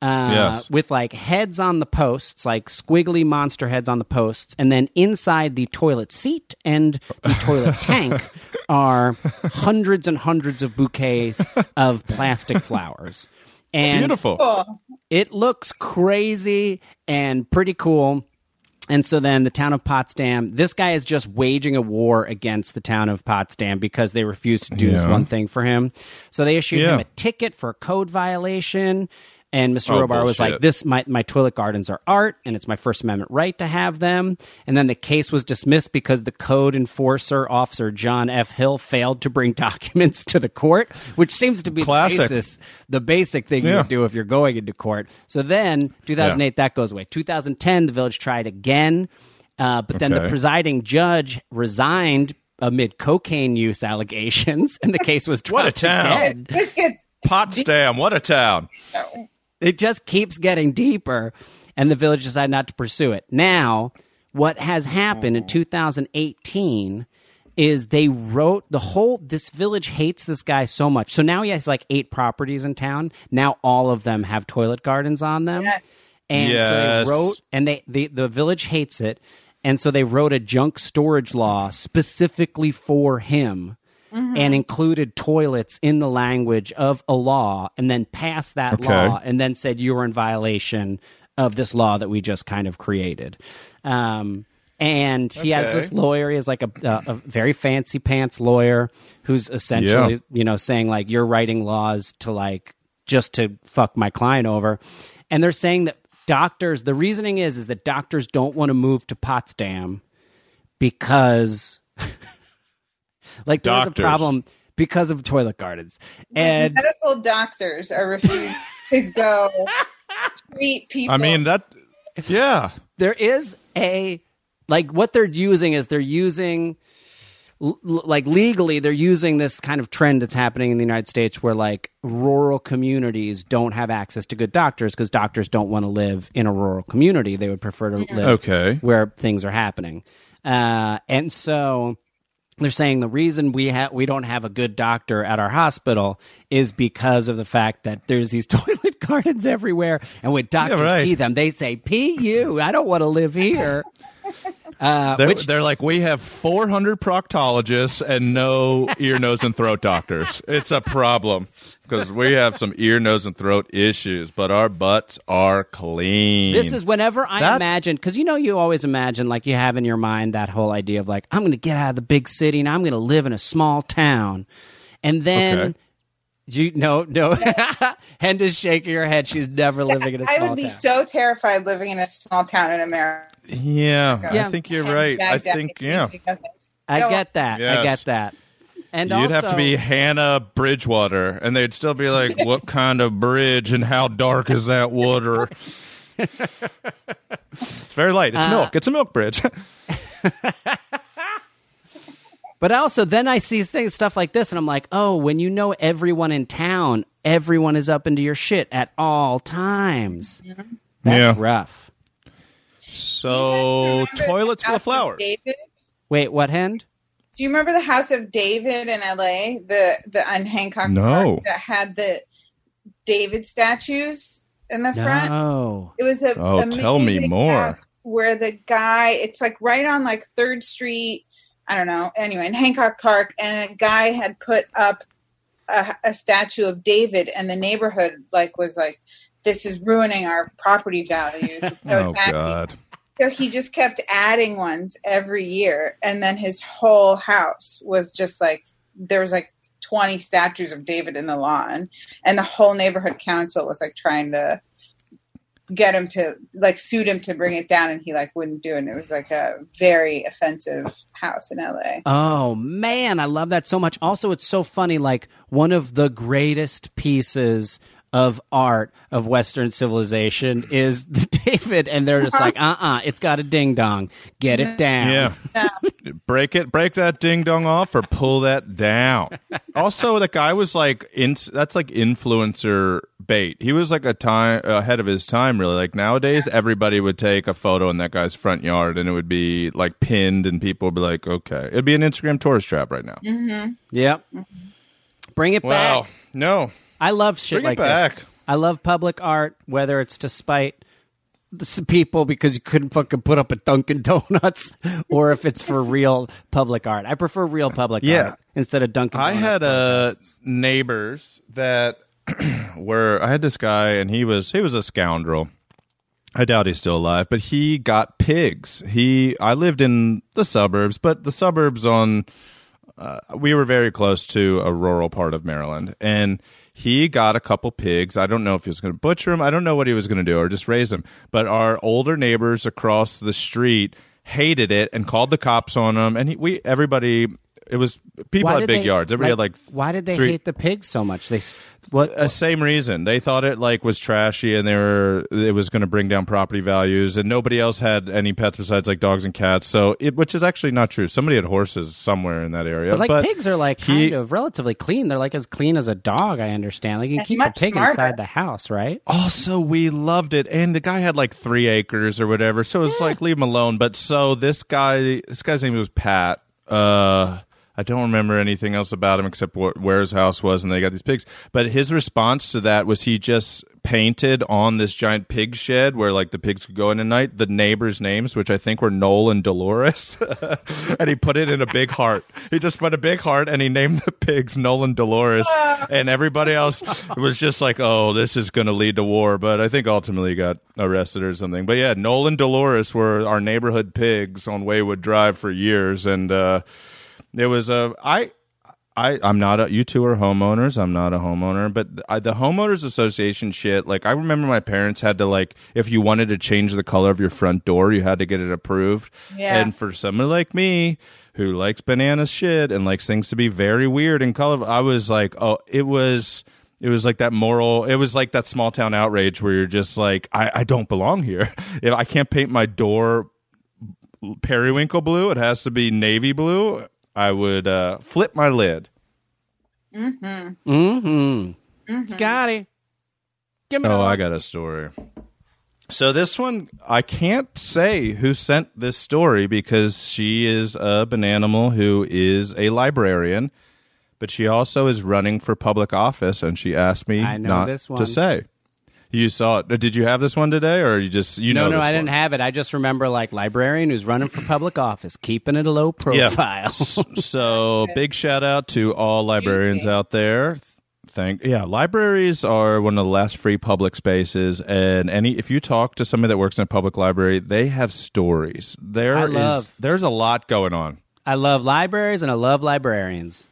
Uh, Yes. With like heads on the posts, like squiggly monster heads on the posts, and then inside the toilet seat and the toilet tank are hundreds and hundreds of bouquets of plastic flowers. And Beautiful. It looks crazy and pretty cool. And so then the town of Potsdam, this guy is just waging a war against the town of Potsdam because they refuse to do this one thing for him. So they issued him a ticket for a code violation. And Mr. Oh, Robar was like, "This my my toilet gardens are art, and it's my First Amendment right to have them." And then the case was dismissed because the code enforcer officer John F. Hill failed to bring documents to the court, which seems to be Classic. the basis, the basic thing you Yeah. would do if you're going into court. So then, 2008, that goes away. 2010, the village tried again, uh, but then the presiding judge resigned amid cocaine use allegations, and the case was What a town. again. This get Potsdam, what a town. It just keeps getting deeper and the village decided not to pursue it. Now what has happened in 2018 is they wrote the whole this village hates this guy so much. So now he has like eight properties in town. Now all of them have toilet gardens on them. Yes. and Yes. so they wrote and they the, the village hates it. And so they wrote a junk storage law specifically for him and included toilets in the language of a law and then passed that Okay. law and then said you were in violation of this law that we just kind of created. Um, and he has this lawyer. He has like a, a, a very fancy pants lawyer who's essentially, Yeah. you know, saying like you're writing laws to like just to fuck my client over. And they're saying that doctors. The reasoning is is that doctors don't want to move to Potsdam because, like, there was a problem because of toilet gardens. And medical doctors are refusing to go treat people. I mean, that, yeah. there is a like what they're using is they're using l- l- like legally they're using this kind of trend that's happening in the United States where like rural communities don't have access to good doctors because doctors don't want to live in a rural community they would prefer to live Okay. where things are happening uh, and so they're saying the reason we have we don't have a good doctor at our hospital is because of the fact that there's these toilet gardens everywhere, and when doctors right. see them, they say, "Pu, I don't want to live here." Uh, They're, which they're like, we have 400 proctologists and no ear, nose, and throat doctors. It's a problem because we have some ear, nose, and throat issues, but our butts are clean. this is whenever I That's- imagine, because you know, you always imagine, like you have in your mind that whole idea of like, I'm going to get out of the big city and I'm going to live in a small town, and then. Okay. You no no, Henda's shaking her head. She's never living in a I small would be town. so terrified living in a small town in America. yeah, Yeah. I think you're right. I Baghdad think, yeah. thinking of this. I get that. I get that. And You'd have to be Hannah Bridgewater, and they'd still be like, "What kind of bridge and how dark is that water?" it's very light. Uh, It's milk. It's a milk bridge. But also, then I see things, stuff like this, and I'm like, oh, when you know everyone in town, everyone is up into your shit at all times. That's Yeah. rough. so toilets full House of flowers. David? Wait, what, Hend? Do you remember the House of David in LA? The the on Hancock No. Park that had the David statues in the front. No. It was a Oh, tell me more. Where the guy, it's like right on like Third Street. I don't know. Anyway, in Hancock Park, and a guy had put up a, a statue of David, and the neighborhood like was like, "This is ruining our property value." So Oh tacky. God. So he just kept adding ones every year, and then his whole house was just like there was like twenty statues of David in the lawn, and the whole neighborhood council was like trying to get him to like suit him to bring it down, and he like wouldn't do it. And it was like a very offensive house in LA. Oh, man. I love that so much. Also, it's so funny. Like, one of the greatest pieces of art of Western civilization is the David, and they're just like, uh uh, it's got a ding dong. Get it down. Yeah. break it, break that ding dong off, or pull that down. also, the guy was like, in, that's like influencer bait. He was like a time ahead of his time, really. Like nowadays, everybody would take a photo in that guy's front yard, and it would be like pinned, and people would be like, okay, it'd be an Instagram tourist trap right now. Mm-hmm. Yep. Bring it Wow, back. no, I love shit Bring it like back. this. I love public art, whether it's to spite the people because you couldn't fucking put up a Dunkin' Donuts, or if it's for real public art. I prefer real public Yeah. art instead of Dunkin' I had uh, neighbors that were. I had this guy, and he was he was a scoundrel. I doubt he's still alive, but he got pigs. He I lived in the suburbs, but the suburbs on uh, we were very close to a rural part of Maryland, and he got a couple pigs. I don't know if he was going to butcher them. I don't know what he was going to do, or just raise them. But our older neighbors across the street hated it and called the cops on him. And he, we everybody It was people Why had big they- yards. Everybody had like why did they three- hate the pigs so much? They s- what? uh, same reason. They thought it like was trashy and they were it was going to bring down property values and nobody else had any pets besides like dogs and cats. So it which is actually not true. Somebody had horses somewhere in that area. but like pigs are like he- kind of relatively clean. They're like as clean as a dog. I understand. Like you can keep a pig smarter. inside the house, right? Also, we loved it, and the guy had like three acres or whatever, so it's like leave him alone. But so this guy, this guy's name was Pat. Uh, I don't remember anything else about him except what, where his house was, and they got these pigs. But his response to that was he just painted on this giant pig shed where like the pigs could go in at night the neighbors' names, which I think were Noel and Dolores, and he put it in a big heart. He just put a big heart and he named the pigs Noel and Dolores, and everybody else was just like, "Oh, this is going to lead to war." But I think ultimately he got arrested or something. But yeah, Noel and Dolores were our neighborhood pigs on Waywood Drive for years, and uh, there was a I. I, I'm not a. You two are homeowners. I'm not a homeowner, but I, the homeowners association shit. Like I remember, my parents had to like, if you wanted to change the color of your front door, you had to get it approved. Yeah. And for someone like me, who likes banana shit and likes things to be very weird and colorful, I was like, oh, it was. It was like that moral. It was like that small town outrage where you're just like, I, I don't belong here. If I can't paint my door periwinkle blue, it has to be navy blue. I would uh, flip my lid. Mm-hmm. Scotty, give me. Oh, I got a story. So this one, I can't say who sent this story because she is a bananimal who is a librarian, but she also is running for public office, and she asked me I know not this to say. You saw it? Did you have this one today, or you just you no, know? no, I didn't have it. I just remember like librarian who's running for public office, keeping it a low profile. Yeah. so big shout out to all librarians out there. Thank yeah, libraries are one of the last free public spaces, and any if you talk to somebody that works in a public library, they have stories. There I is- there's a lot going on. I love libraries and I love librarians.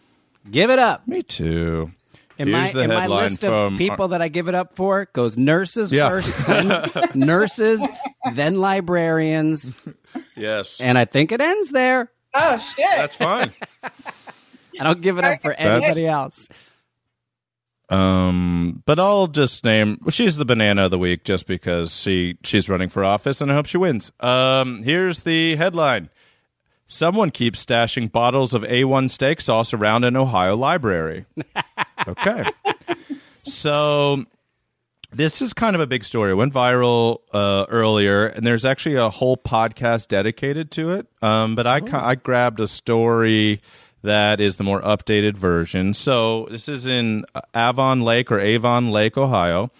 Give it up. Me too. In Here's my the in my list of people that I give it up for goes nurses Yeah. first, then nurses, then librarians, yes, and I think it ends there. Oh shit! that's fine. I don't give it up for anybody else. Um, but I'll just name well, she's the banana of the week just because she she's running for office and I hope she wins. Um, here's the headline: Someone keeps stashing bottles of A1 steak sauce around an Ohio library. okay, so this is kind of a big story. It went viral uh, earlier, and there's actually a whole podcast dedicated to it. Um, but I, ca- I grabbed a story that is the more updated version. So this is in Avon Lake or Avon Lake, Ohio.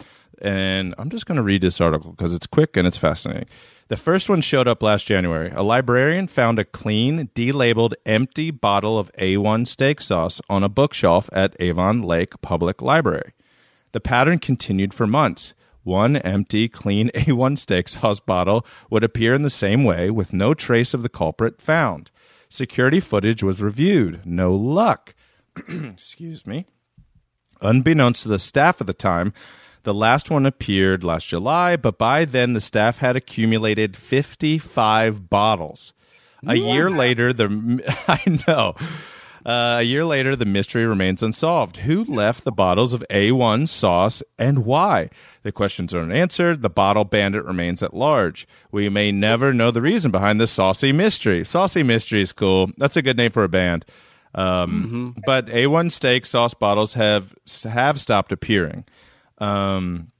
And I'm just going to read this article because it's quick and it's fascinating. The first one showed up last January. A librarian found a clean, delabeled, empty bottle of A1 steak sauce on a bookshelf at Avon Lake Public Library. The pattern continued for months. One empty, clean A1 steak sauce bottle would appear in the same way with no trace of the culprit found. Security footage was reviewed. No luck. Excuse me. Unbeknownst to the staff at the time, the last one appeared last July, but by then the staff had accumulated 55 bottles. A year later, the I know. Uh, a year later, the mystery remains unsolved. Who left the bottles of A1 sauce and why? The questions are unanswered. The bottle bandit remains at large. We may never know the reason behind this saucy mystery. Saucy mystery is cool. That's a good name for a band. Um, But A1 steak sauce bottles have have stopped appearing. Um,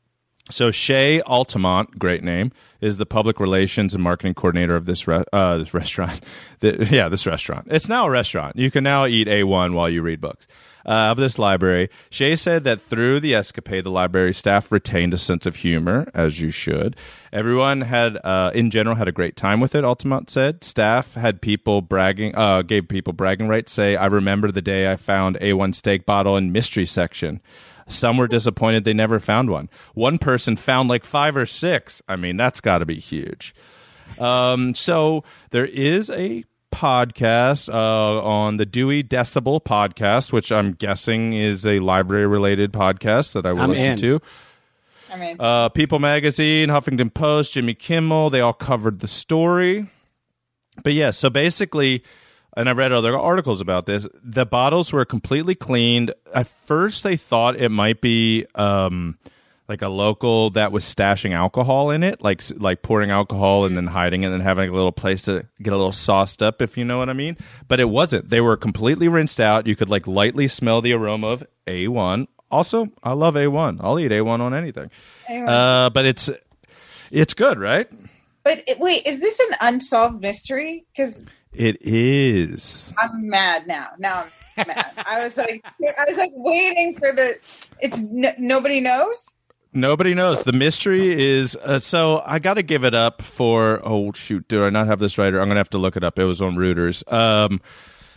so Shay Altamont, great name, is the public relations and marketing coordinator of this re- uh, this restaurant. The- yeah, this restaurant. It's now a restaurant. You can now eat A1 while you read books. Uh, of this library, Shay said that through the escapade, the library staff retained a sense of humor, as you should. Everyone had, uh, in general, had a great time with it. Altamont said staff had people bragging, uh, gave people bragging rights. Say, I remember the day I found A1 steak bottle in mystery section. Some were disappointed they never found one. One person found like five or six. I mean, that's got to be huge. Um, so there is a podcast uh, on the Dewey Decibel podcast, which I'm guessing is a library related podcast that I will I'm listen in. to. Amazing. Uh, People Magazine, Huffington Post, Jimmy Kimmel, they all covered the story. But yeah, so basically, and I read other articles about this. The bottles were completely cleaned. At first, they thought it might be um, like a local that was stashing alcohol in it, like like pouring alcohol and then hiding it and then having a little place to get a little sauced up, if you know what I mean. But it wasn't. They were completely rinsed out. You could like lightly smell the aroma of A1. Also, I love A1. I'll eat A1 on anything. Uh, but it's it's good, right? But it, wait, is this an unsolved mystery? Because It is. I'm mad now. Now I'm mad. I was like, I was like waiting for the. It's n- nobody knows. Nobody knows. The mystery is uh, so. I got to give it up for. Oh shoot! Do I not have this right? Or I'm gonna have to look it up. It was on Reuters. Um,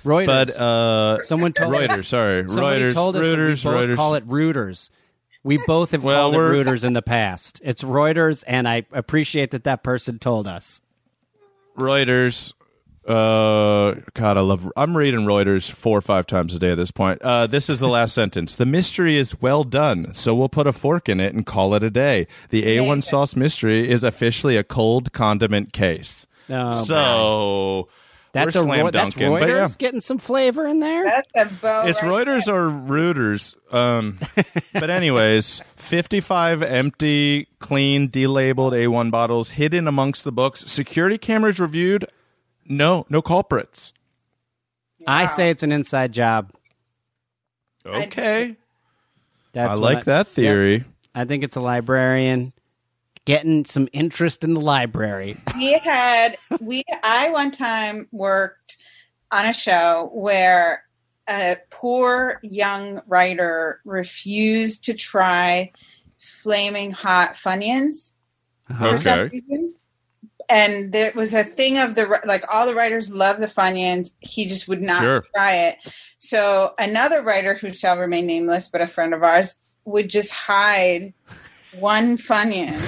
Reuters. but uh, Someone told Reuters. Sorry, Somebody Reuters. told us Reuters. we both Reuters. call it Reuters. We both have Well, called it we're- Reuters in the past. It's Reuters, and I appreciate that that person told us. Reuters. Uh, God, I love. I'm reading Reuters four or five times a day at this point. Uh, this is the last sentence. The mystery is well done, so we'll put a fork in it and call it a day. The A1 Amazing. sauce mystery is officially a cold condiment case. Oh, so That's we're a slam Reu- that's dunking, but Reuters yeah. getting some flavor in there. That's a bow. It's right Reuters there. or Reuters. Um, but anyways, 55 empty, clean, delabeled A1 bottles hidden amongst the books. Security cameras reviewed. No, no culprits. I say it's an inside job. Okay. That's I what like that theory. Yep. I think it's a librarian getting some interest in the library. we had we i one time worked on a show where a poor young writer refused to try flaming hot funyuns for some Okay. reason and there was a thing of the like all the writers love the funyuns he just would not Sure. try it so another writer who shall remain nameless but a friend of ours would just hide one funyun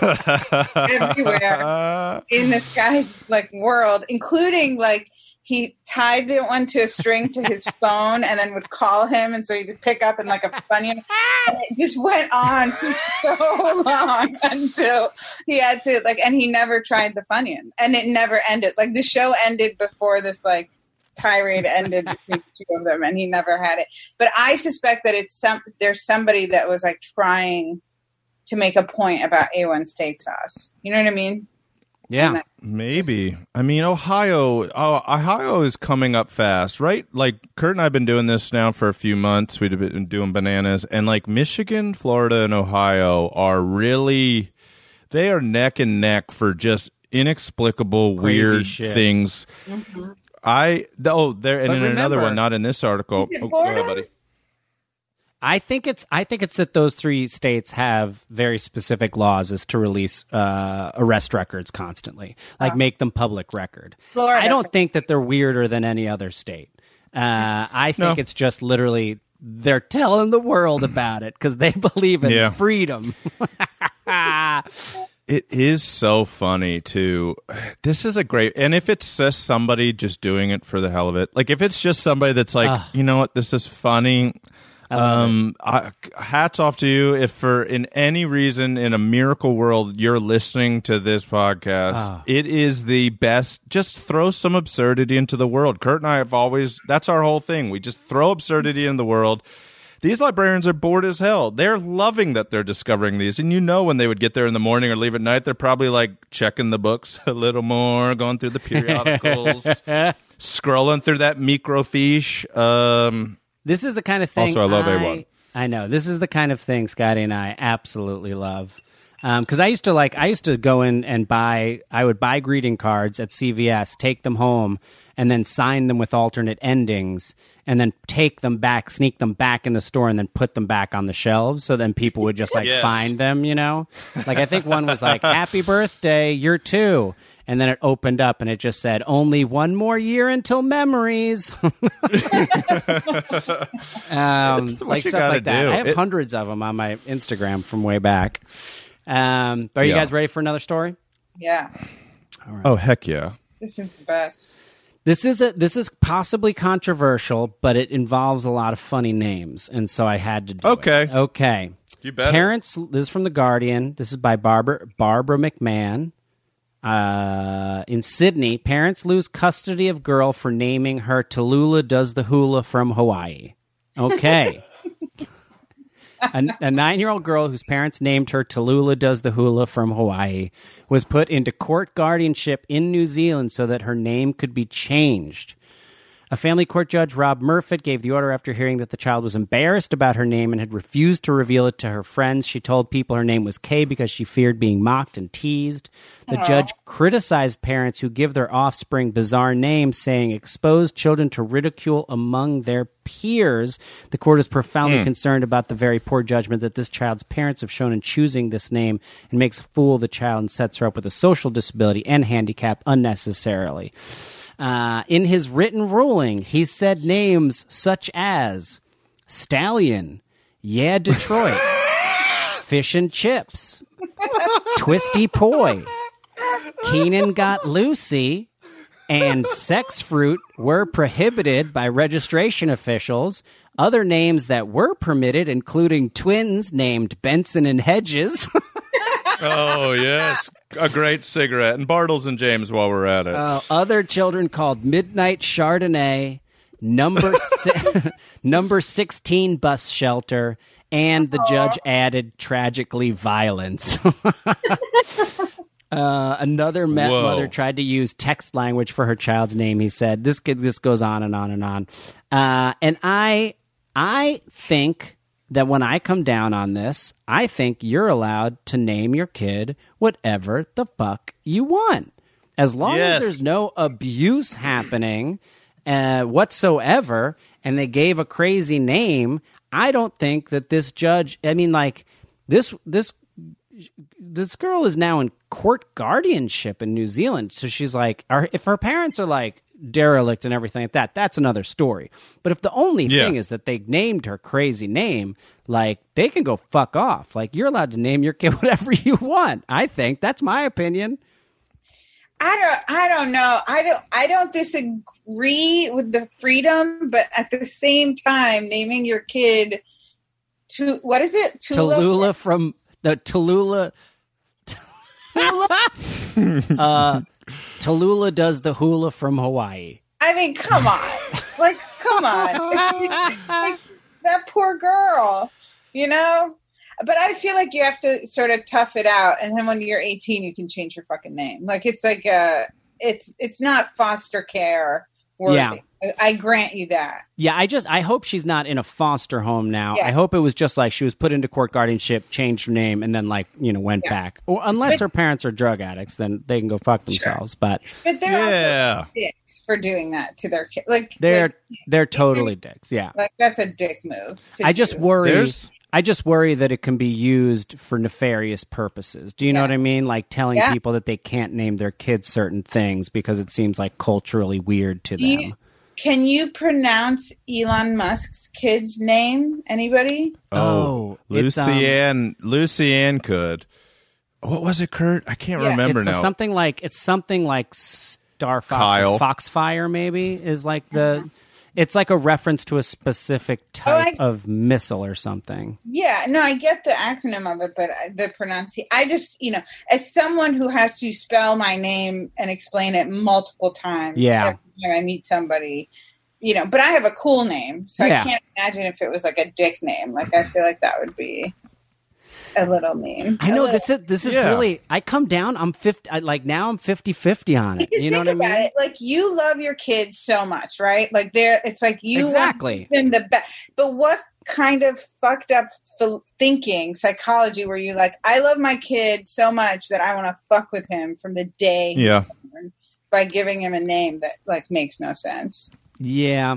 everywhere in this guy's like world, including like he tied it one to a string to his phone and then would call him and so he'd pick up and like a funny and it just went on for so long until he had to like and he never tried the funyun and it never ended. Like the show ended before this like tirade ended between the two of them and he never had it. But i suspect that it's some there's somebody that was like trying to make a point about a1 steak sauce. You know what i mean? Yeah. Maybe. I mean, Ohio. Oh, Ohio is coming up fast, right? Like Kurt and I've been doing this now for a few months. We've been doing bananas, and like Michigan, Florida, and Ohio are really they are neck and neck for just inexplicable, Crazy weird shit. things. I oh there and But in another one, not in this article. Oh, go ahead, buddy. I think it's I think it's that those three states have very specific laws as to release uh, arrest records constantly, like make them public record. Florida. I don't think that they're weirder than any other state. Uh, I think No. it's just literally they're telling the world about it because they believe in Yeah. freedom. It is so funny too. This is a great, and if it's just somebody just doing it for the hell of it, like if it's just somebody that's like, you know what, this is funny. Um, I, hats off to you. If for in any reason in a miracle world you're listening to this podcast, it is the best. Just throw some absurdity into the world. Kurt and I have always that's our whole thing. We just throw absurdity in the world. These librarians are bored as hell. They're loving that they're discovering these. And you know, when they would get there in the morning or leave at night, they're probably like checking the books a little more, going through the periodicals, scrolling through that microfiche. Um, This is the kind of thing. Also, I love I, A1. I know this is the kind of thing Scotty and I absolutely love. Um, because I used to like, I used to go in and buy. I would buy greeting cards at CVS, take them home, and then sign them with alternate endings, and then take them back, sneak them back in the store, and then put them back on the shelves. So then people would just like Yes. find them. You know, like I think one was like "Happy Birthday, you're two. And then it opened up and it just said, only one more year until memories. Um, like stuff like that. do. I have It- hundreds of them on my Instagram from way back. Um, but are you Yeah. guys ready for another story? Yeah, oh, heck yeah. this is the best. This is a this is possibly controversial, but it involves a lot of funny names, and so I had to do Okay. it. Okay. You better. Parents. This is from the Guardian. This is by Barbara Barbara McMahon. Uh, in Sydney, parents lose custody of girl for naming her Tallulah does the hula from Hawaii. Okay. a, a nine year old girl whose parents named her Tallulah Does the Hula from Hawaii was put into court guardianship in New Zealand so that her name could be changed. A family court judge, Rob Murfitt, gave the order after hearing that the child was embarrassed about her name and had refused to reveal it to her friends. She told people her name was Kay because she feared being mocked and teased. The judge criticized parents who give their offspring bizarre names, saying expose children to ridicule among their peers. The court is profoundly hmm. concerned about the very poor judgment that this child's parents have shown in choosing this name and makes a fool of the child and sets her up with a social disability and handicap unnecessarily. Uh, in his written ruling, he said names such as Stallion, Yeah Detroit, Fish and Chips, Twisty Poi, Keenan Got Lucy, and Sex Fruit were prohibited by registration officials. Other names that were permitted, including twins named Benson and Hedges. Oh yes, a great cigarette and Bartles and James while we're at it. Uh, other children called Midnight Chardonnay, number si- number sixteen bus shelter, and the judge added tragically violence. uh, another Met Whoa. mother tried to use text language for her child's name. He said, "This kid, this goes on and on and on," uh, and I, I think that when I come down on this, I think you're allowed to name your kid whatever the fuck you want. As long Yes. as there's no abuse happening uh, whatsoever, and they gave a crazy name, I don't think that this judge. I mean, like this this this girl is now in court guardianship in New Zealand. So she's like, if her parents are like derelict and everything like that, that's another story. But if the only Yeah. thing is that they named her crazy name, like they can go fuck off. Like you're allowed to name your kid whatever you want. I think that's my opinion. I don't I don't know. I don't I don't disagree with the freedom, but at the same time, naming your kid to what is it? Tula? Tallulah from the Tallulah. uh, Tallulah does the hula from Hawaii. I mean, come on. Like, come on. Like, that poor girl, you know? But I feel like you have to sort of tough it out and then when you're 18 you can change your fucking name. Like it's like uh it's it's not foster care worthy. Yeah. I, I grant you that. Yeah, I just I hope she's not in a foster home now. Yeah. I hope it was just like she was put into court guardianship, changed her name, and then like you know went Yeah. back. Or unless But- her parents are drug addicts, then they can go fuck themselves. But But they're Yeah. also dicks for doing that to their kid. Like they're like, they're totally dicks. Yeah, like that's a dick move. to I just worry. There's- I just worry that it can be used for nefarious purposes. Do you know what I mean? Like telling Yeah. people that they can't name their kids certain things because it seems like culturally weird to Do you- them. Can you pronounce Elon Musk's kid's name? Anybody? Oh, it's, um, Lucianne, Lucianne could. What was it, Kurt? I can't Yeah. remember it's now. something like it's something like Star Fox Kyle. Foxfire maybe is like the it's like a reference to a specific type Uh-huh. Oh, I- of missile or something. Yeah, no, I get the acronym of it, but the pronunciation, I just, you know, as someone who has to spell my name and explain it multiple times Yeah. every time I meet somebody, you know, but I have a cool name, so Yeah. I can't imagine if it was like a dick name. Like, I feel like that would be a little mean. I A know little- this is this is Yeah. really I come down I'm 50 I, like now I'm 50-50 on it. Because You know think what I about mean? it, like you love your kids so much, right? Like they're, it's like you Exactly. want them the best. But what kind of fucked up th- thinking, psychology, where you like, I love my kid so much that I want to fuck with him from the day yeah. by giving him a name that like makes no sense. Yeah.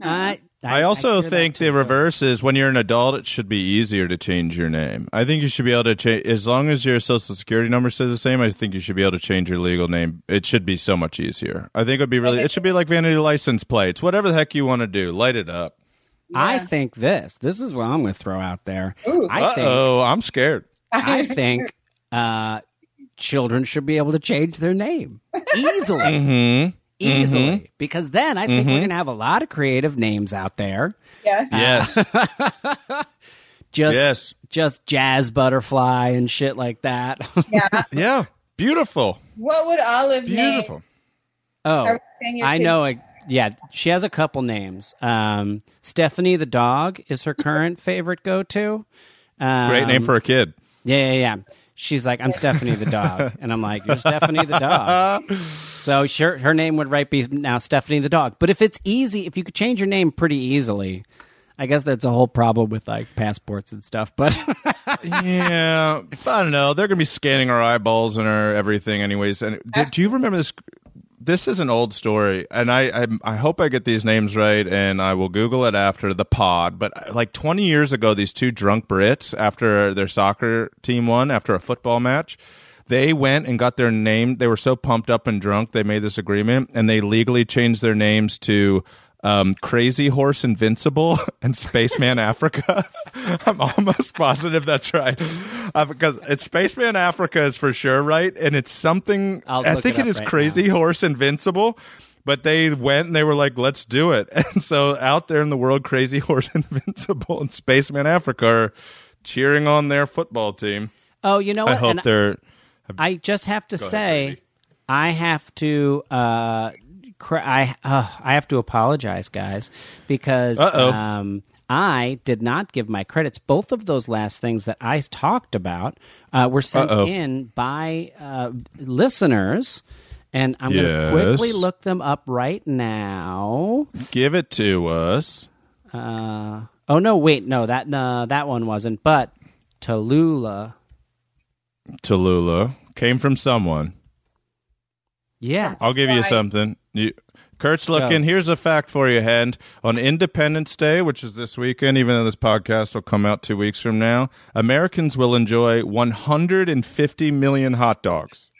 I I also hear that think the reverse is when you're an adult, it should be easier to change your name. I think you should be able to change as long as your social security number says the same. I think you should be able to change your legal name. It should be so much easier. I think it would be really. It should be like vanity license plates. Whatever the heck you want to do, light it up. I think this. This is what I'm going to throw out there. Ooh. I think oh, I'm scared. I think uh, children should be able to change their name easily, Mm-hmm. Easily, because then I think we're Mhm. going to have a lot of creative names out there. Yes. Yes. Just, yes. just jazz butterfly and shit like that. Yeah. Yeah. Beautiful. What would Olive Beautiful. name? Oh, Are we saying your I know. A, yeah, she has a couple names. Um, Stephanie the dog is her current favorite go-to. Um, Great name for a kid. Yeah, yeah, yeah. She's like, I'm Stephanie the dog, and I'm like, you're Stephanie the dog. So sure, her name would right be now Stephanie the dog. But if it's easy, if you could change your name pretty easily, I guess that's a whole problem with like passports and stuff. But yeah, I don't know. They're gonna be scanning our eyeballs and our everything, anyways. And do, do you remember this? This is an old story, and I, I I hope I get these names right, and I will Google it after the pod. But uh, like 20 years ago, these two drunk Brits, after their soccer team won, after a football match, they went and got their name. They were so pumped up and drunk, they made this agreement, and they legally changed their names to um, Crazy Horse Invincible and Spaceman Africa. I'm almost positive that's right uh, because it's Spaceman Africa is for sure right, and it's something. I think it it is right Crazy Horse Invincible. But they went and they were like, "Let's do it!" And so out there in the world, Crazy Horse Invincible and Spaceman Africa are cheering on their football team. oh, you know what? I hope And they're. I just have to say, Ruby. I have to. Uh, cr- I uh, I have to apologize, guys, because um, I did not give my credits. Both of those last things that I talked about uh, were sent Uh-oh. in by uh, listeners, and I'm going to quickly look them up right now. Give it to us. Uh, oh no, wait, no that no, that one wasn't. But Tallulah, Tallulah came from someone. yes, I'll give you something. You, Kurt's looking. Go. Here's a fact for you, Hend. On Independence Day, which is this weekend, even though this podcast will come out two weeks from now, Americans will enjoy 150 million hot dogs.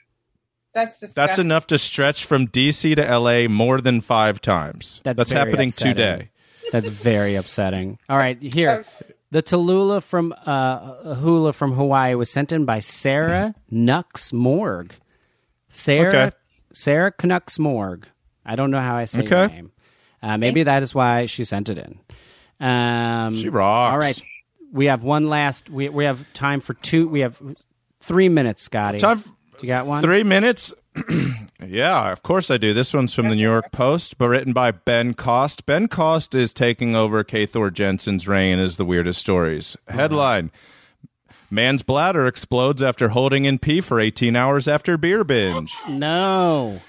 That's disgusting. That's enough to stretch from DC to LA more than five times. That's very happening upsetting. today. That's very upsetting. All right, here. The Tallulah from uh, hula from Hawaii was sent in by Sarah Nux Morg. Sarah Okay. Sarah Knux Morg. I don't know how I say Okay. your name. Uh, maybe that is why she sent it in. Um, She rocks. All right, we have one last. We we have time for two. We have three minutes, Scotty. Time f- you got one? Three minutes. yeah, of course I do. This one's from the New York Post, but written by Ben Cost. Ben Cost is taking over K. Thor Jensen's reign as the weirdest stories. Headline Man's bladder explodes after holding in pee for 18 hours after beer binge. No.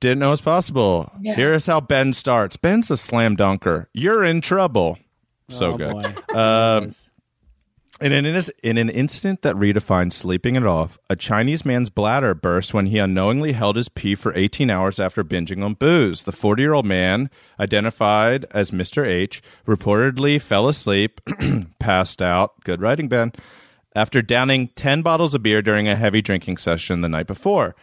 Didn't know it's possible. Yeah. Here's how Ben starts Ben's a slam dunker. You're in trouble. So Oh, good. boy. Um, in an, in an incident that redefined sleeping it off, a Chinese man's bladder burst when he unknowingly held his pee for 18 hours after binging on booze. The 40 year old man, identified as Mr. H, reportedly fell asleep, passed out. Good writing, Ben. After downing 10 bottles of beer during a heavy drinking session the night before.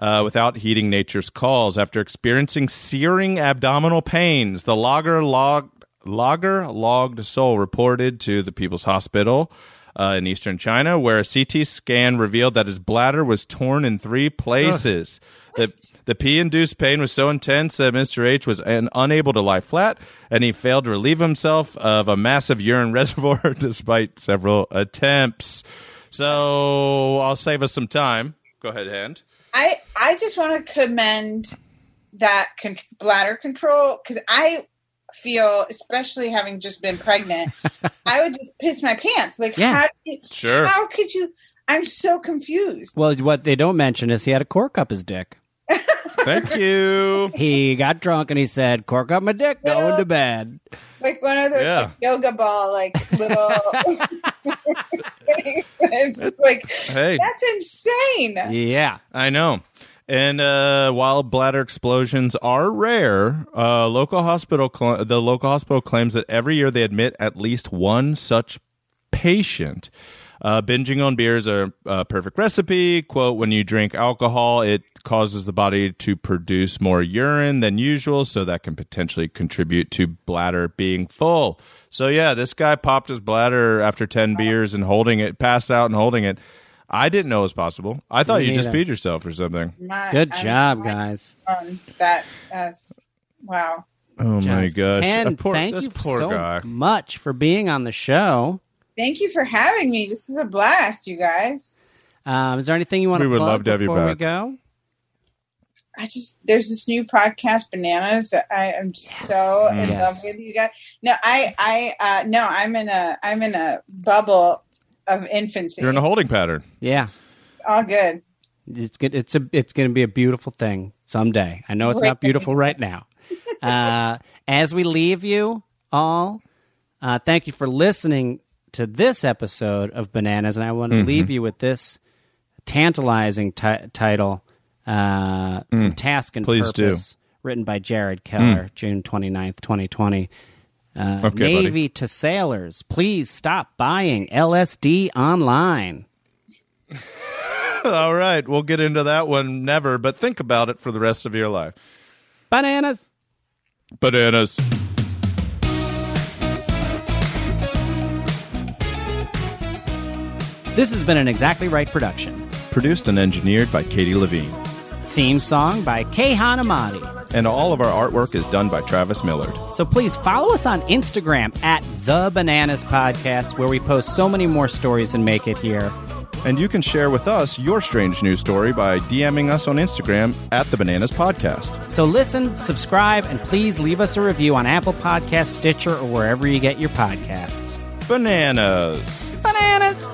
Uh, without heeding nature's calls, after experiencing searing abdominal pains, the logger logged Lager logged soul reported to the People's Hospital uh, in eastern China, where a CT scan revealed that his bladder was torn in three places. The, the pee induced pain was so intense that Mr. H was un- unable to lie flat, and he failed to relieve himself of a massive urine reservoir despite several attempts. So I'll save us some time. Go ahead, Hend. I I just want to commend that con- bladder control because I feel, especially having just been pregnant, I would just piss my pants. Like, Yeah. how, you- Sure. how could you? I'm so confused. Well, what they don't mention is he had a cork up his dick. Thank you. He got drunk and he said, "Cork up my dick, going to bed." Like one of those Yeah. like, yoga ball, like little. it's like Hey. that's insane. Yeah, I know. And uh, while bladder explosions are rare, uh, local hospital cl- the local hospital claims that every year they admit at least one such patient. Uh, binging on beers are a, a perfect recipe. Quote: When you drink alcohol, it causes the body to produce more urine than usual, so that can potentially contribute to bladder being full. So yeah, this guy popped his bladder after ten beers and holding it, passed out and holding it. I didn't know it was possible. I thought Me you just neither. peed yourself or something. My- good I'm- job, guys. um, that that's wow. Oh my gosh! And poor, thank you poor so guy. much for being on the show. Thank you for having me. This is a blast, you guys. Um, is there anything you want We to would plug love to have you before we back. go? I just there's this new podcast, Bananas. I am so in Yes. love with you guys. No, I I uh no, I'm in a I'm in a bubble of infancy. You're in a holding pattern. Yeah, All good. it's good. It's a it's going to be a beautiful thing someday. I know it's not beautiful right now. Uh, as we leave you all, uh, thank you for listening to this episode of Bananas, and I want to Mm-hmm. leave you with this tantalizing ti- title uh, from Task and Mm. Please do. Mm. Purpose, written by Jared Keller, June 29th, 2020. Uh, Okay, buddy. Navy to sailors, please stop buying LSD online. All right, we'll get into that one never, but think about it for the rest of your life. Bananas. Bananas. This has been an Exactly Right production. Produced and engineered by Katie Levine. Theme song by Kei Hanamati. And all of our artwork is done by Travis Millard. So please follow us on Instagram at The Bananas Podcast, where we post so many more stories and make it here. And you can share with us your strange news story by DMing us on Instagram at the Bananas Podcast. So listen, subscribe, and please leave us a review on Apple Podcasts, Stitcher, or wherever you get your podcasts. Bananas. Bananas!